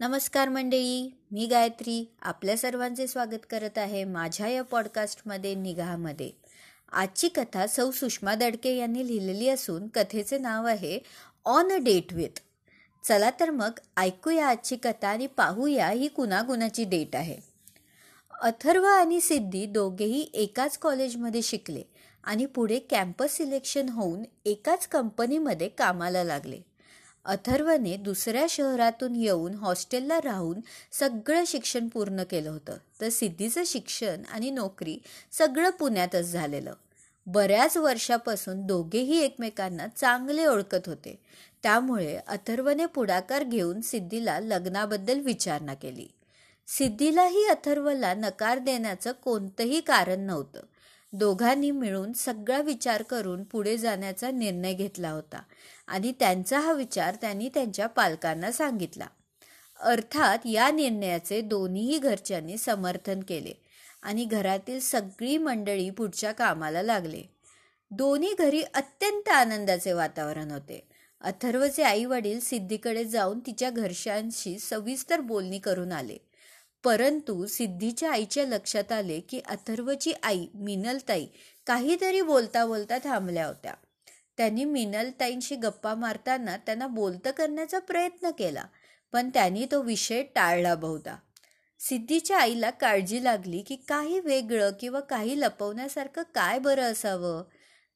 नमस्कार मंडळी मी गायत्री आपल्या सर्वांचे स्वागत करत आहे माझ्या या पॉडकास्टमध्ये निगामध्ये आजची कथा सौ सुषमा दडके यांनी लिहिलेली असून कथेचे नाव आहे ऑन अ डेट विथ चला तर मग ऐकूया आजची कथा आणि पाहूया ही कुणाकुणाची डेट आहे. अथर्व आणि सिद्धी दोघेही एकाच कॉलेजमध्ये शिकले आणि पुढे कॅम्पस सिलेक्शन होऊन एकाच कंपनीमध्ये कामाला लागले. अथर्वने दुसऱ्या शहरातून येऊन हॉस्टेलला राहून सगळं शिक्षण पूर्ण केलं होतं. तर सिद्धीचं शिक्षण आणि नोकरी सगळं पुण्यातच झालेलं. बऱ्याच वर्षापासून दोघेही एकमेकांना चांगले ओळखत होते. त्यामुळे अथर्वने पुढाकार घेऊन सिद्धीला लग्नाबद्दल विचारणा केली. सिद्धीलाही अथर्वला नकार देण्याचं कोणतंही कारण नव्हतं. दोघांनी मिळून सगळा विचार करून पुढे जाण्याचा निर्णय घेतला होता आणि त्यांचा हा विचार त्यांनी त्यांच्या पालकांना सांगितला. अर्थात या निर्णयाचे दोन्हीही घरच्यांनी समर्थन केले आणि घरातील सगळी मंडळी पुढच्या कामाला लागले. दोन्ही घरी अत्यंत आनंदाचे वातावरण होते. अथर्वचे आई वडील सिद्धीकडे जाऊन तिच्या घरच्यांशी सविस्तर बोलणी करून आले. परंतु सिद्धीच्या आईच्या लक्षात आले की अथर्वची आई मिनलताई काहीतरी बोलता बोलता थांबल्या होत्या. त्यांनी मिनलताईंशी गप्पा मारताना त्यांना बोलतं करण्याचा प्रयत्न केला पण त्यांनी तो विषय टाळला बहुधा. सिद्धीच्या आईला काळजी लागली की काही वेगळं किंवा काही लपवण्यासारखं काय बरं असावं?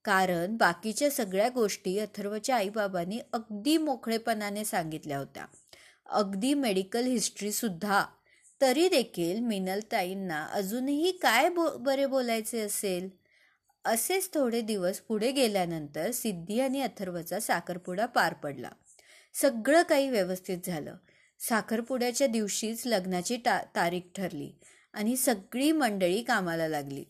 कारण बाकीच्या सगळ्या गोष्टी अथर्वच्या आईबाबांनी अगदी मोकळेपणाने सांगितल्या होत्या. अगदी मेडिकल हिस्ट्रीसुद्धा तरी देखील मिनलताईंना अजूनही काय बो बरे बोलायचे असेल? असेच थोडे दिवस पुढे गेल्यानंतर सिद्धी आणि अथर्वचा साखरपुडा पार पडला. सगळं काही व्यवस्थित झालं. साखरपुड्याच्या दिवशीच लग्नाची ता तारीख ठरली आणि सगळी मंडळी कामाला लागली.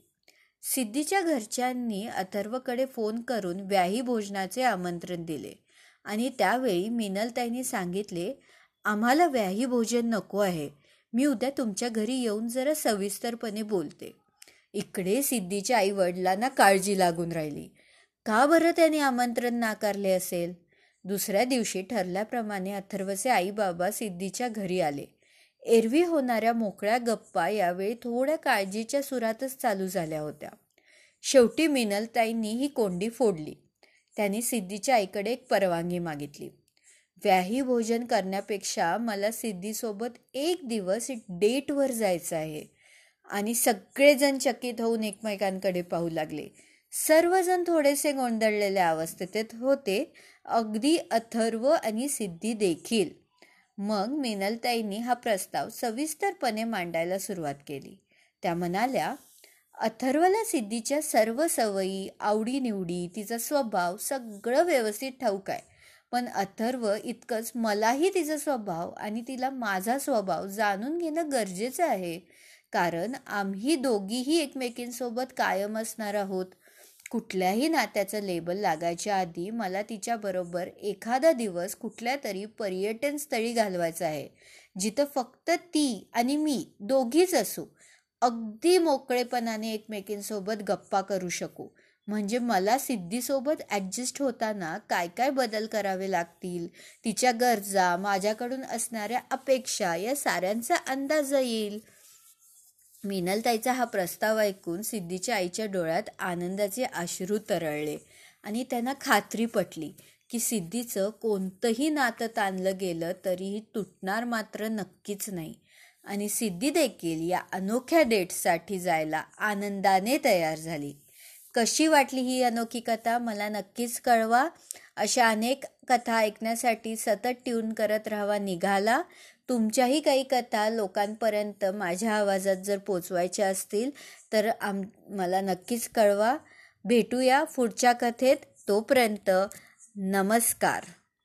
सिद्धीच्या घरच्यांनी अथर्वकडे फोन करून व्याही भोजनाचे आमंत्रण दिले आणि त्यावेळी मिनलताईंनी सांगितले आम्हाला व्याही भोजन नको आहे. मी उद्या तुमच्या घरी येऊन जरा सविस्तरपणे बोलते. इकडे सिद्धीच्या आई वडिलांना काळजी लागून राहिली. का बरं त्याने आमंत्रण नाकारले असेल? दुसऱ्या दिवशी ठरल्याप्रमाणे अथर्वचे आई बाबा सिद्धीच्या घरी आले. एरवी होणाऱ्या मोकळ्या गप्पा यावेळी थोड्या काळजीच्या सुरातच चालू झाल्या होत्या. शेवटी मिनलताईंनी ही कोंडी फोडली. त्यांनी सिद्धीच्या आईकडे एक परवानगी मागितली. व्याही भोजन करण्यापेक्षा मला सिद्धीसोबत एक दिवस डेटवर जायचं आहे. आणि सगळेजण चकित होऊन एकमेकांकडे पाहू लागले. सर्वजण थोडेसे गोंधळलेल्या अवस्थेत होते. अगदी अथर्व आणि सिद्धी देखील. मग मिनलताईंनी हा प्रस्ताव सविस्तरपणे मांडायला सुरुवात केली. त्या म्हणाल्या अथर्वला सिद्धीच्या सर्व सवयी आवडीनिवडी तिचा स्वभाव सगळं व्यवस्थित ठाऊक आहे. पण अथर्व इतकंच मलाही तिचा स्वभाव आणि तिला माझा स्वभाव जाणून घेणं गरजेचं आहे. कारण आम्ही दोघीही एकमेकींसोबत कायम असणार आहोत. कुठल्याही नात्याचं लेबल लागायच्या आधी मला तिच्याबरोबर एखादा दिवस कुठल्या तरी पर्यटन स्थळी घालवायचं आहे. जिथं फक्त ती आणि मी दोघीच असू. अगदी मोकळेपणाने एकमेकींसोबत गप्पा करू शकू. म्हणजे मला सिद्धीसोबत ॲडजस्ट होताना काय काय बदल करावे लागतील? तिच्या गरजा माझ्याकडून असणाऱ्या अपेक्षा या साऱ्यांचा अंदाज येईल. मिनलताईचा हा प्रस्ताव ऐकून सिद्धीच्या आईच्या डोळ्यात आनंदाचे अश्रू तरळले आणि त्यांना खात्री पटली की सिद्धीचं कोणतंही नातं ताणलं गेलं तरीही तुटणार मात्र नक्कीच नाही. आणि सिद्धी देखील या अनोख्या डेटसाठी जायला आनंदाने तयार झाली. कशी वाटली ही अनोखी कथा मला नक्कीच कळवा. अशा अनेक कथा ऐकण्यासाठी सतत ट्यून करत राहावा निघाला. तुमच्याही काही कथा लोकांपर्यंत माझ्या आवाजात जर पोचवायच्या असतील तर आम मला नक्कीच कळवा. भेटूया पुढच्या कथेत. तोपर्यंत नमस्कार.